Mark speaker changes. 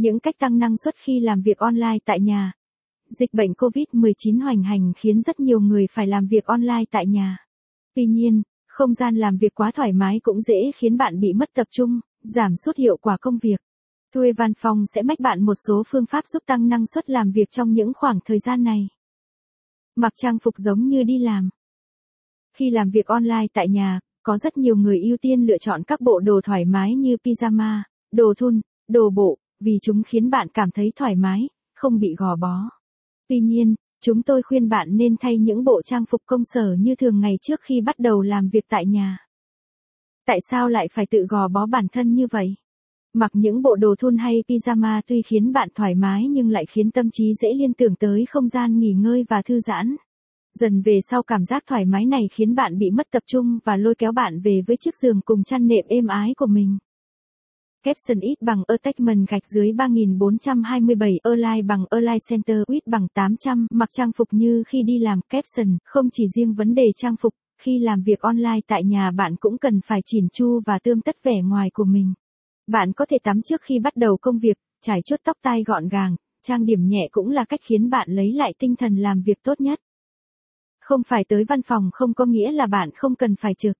Speaker 1: Những cách tăng năng suất khi làm việc online tại nhà. Dịch bệnh COVID-19 hoành hành khiến rất nhiều người phải làm việc online tại nhà. Tuy nhiên, không gian làm việc quá thoải mái cũng dễ khiến bạn bị mất tập trung, giảm sút hiệu quả công việc. Thuê văn phòng sẽ mách bạn một số phương pháp giúp tăng năng suất làm việc trong những khoảng thời gian này. Mặc trang phục giống như đi làm. Khi làm việc online tại nhà, có rất nhiều người ưu tiên lựa chọn các bộ đồ thoải mái như pyjama, đồ thun, đồ bộ, vì chúng khiến bạn cảm thấy thoải mái, không bị gò bó. Tuy nhiên, chúng tôi khuyên bạn nên thay những bộ trang phục công sở như thường ngày trước khi bắt đầu làm việc tại nhà. Tại sao lại phải tự gò bó bản thân như vậy? Mặc những bộ đồ thun hay pyjama tuy khiến bạn thoải mái nhưng lại khiến tâm trí dễ liên tưởng tới không gian nghỉ ngơi và thư giãn. Dần về sau cảm giác thoải mái này khiến bạn bị mất tập trung và lôi kéo bạn về với chiếc giường cùng chăn nệm êm ái của mình. Capson ít bằng Attachment gạch dưới 3427 Align bằng Align Center ít bằng 800 mặc trang phục như khi đi làm Capson không chỉ riêng vấn đề trang phục, khi làm việc online tại nhà bạn cũng cần phải chỉn chu và tương tất vẻ ngoài của mình. Bạn có thể tắm trước khi bắt đầu công việc, trải chuốt tóc tai gọn gàng, trang điểm nhẹ cũng là cách khiến bạn lấy lại tinh thần làm việc tốt nhất. Không phải tới văn phòng không có nghĩa là bạn không cần phải trực.